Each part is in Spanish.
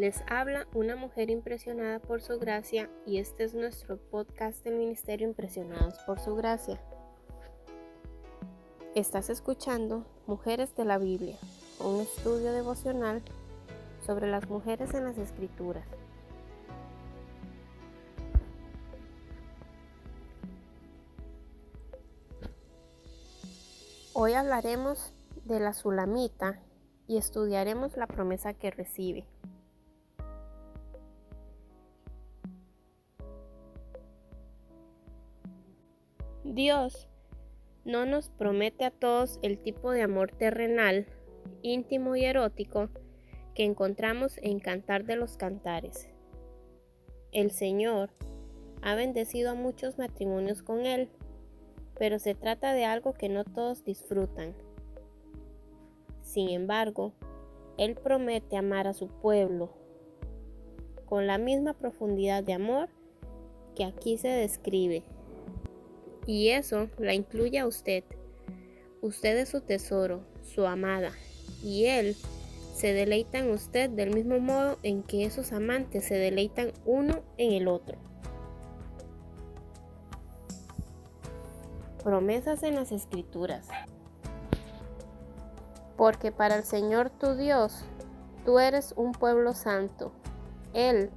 Les habla una mujer impresionada por su gracia y este es nuestro podcast del Ministerio Impresionados por su gracia. Estás escuchando Mujeres de la Biblia, un estudio devocional sobre las mujeres en las escrituras. Hoy hablaremos de la Sulamita y estudiaremos la promesa que recibe. Dios no nos promete a todos el tipo de amor terrenal, íntimo y erótico que encontramos en Cantar de los Cantares. El Señor ha bendecido a muchos matrimonios con Él, pero se trata de algo que no todos disfrutan. Sin embargo, Él promete amar a su pueblo con la misma profundidad de amor que aquí se describe. Y eso la incluye a usted. Usted es su tesoro, su amada, y Él se deleita en usted del mismo modo en que esos amantes se deleitan uno en el otro. Promesas en las Escrituras. Porque para el Señor tu Dios, tú eres un pueblo santo. Él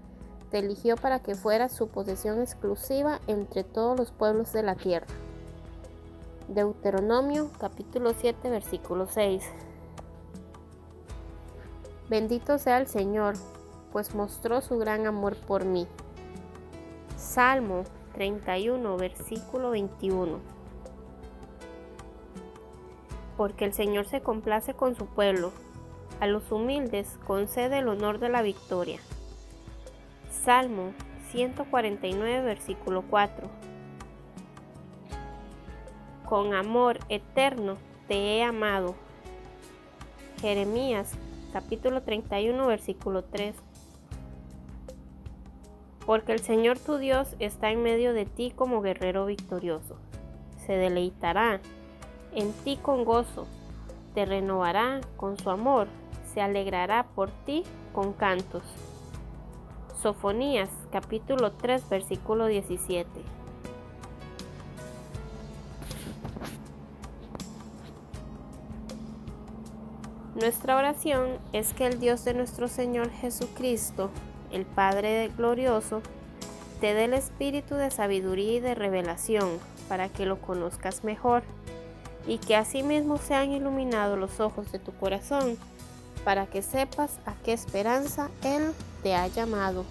te eligió para que fueras su posesión exclusiva entre todos los pueblos de la tierra. Deuteronomio capítulo 7 versículo 6. Bendito sea el Señor, pues mostró su gran amor por mí. Salmo 31 versículo 21. Porque el Señor se complace con su pueblo, a los humildes concede el honor de la victoria. Salmo 149, versículo 4. Con amor eterno te he amado. Jeremías capítulo 31, versículo 3. Porque el Señor tu Dios está en medio de ti como guerrero victorioso. Se deleitará en ti con gozo, te renovará con su amor, se alegrará por ti con cantos. Sofonías capítulo 3 versículo 17. Nuestra oración es que el Dios de nuestro Señor Jesucristo, el Padre glorioso, te dé el espíritu de sabiduría y de revelación para que lo conozcas mejor y que asimismo sean iluminados los ojos de tu corazón para que sepas a qué esperanza Él te ha llamado.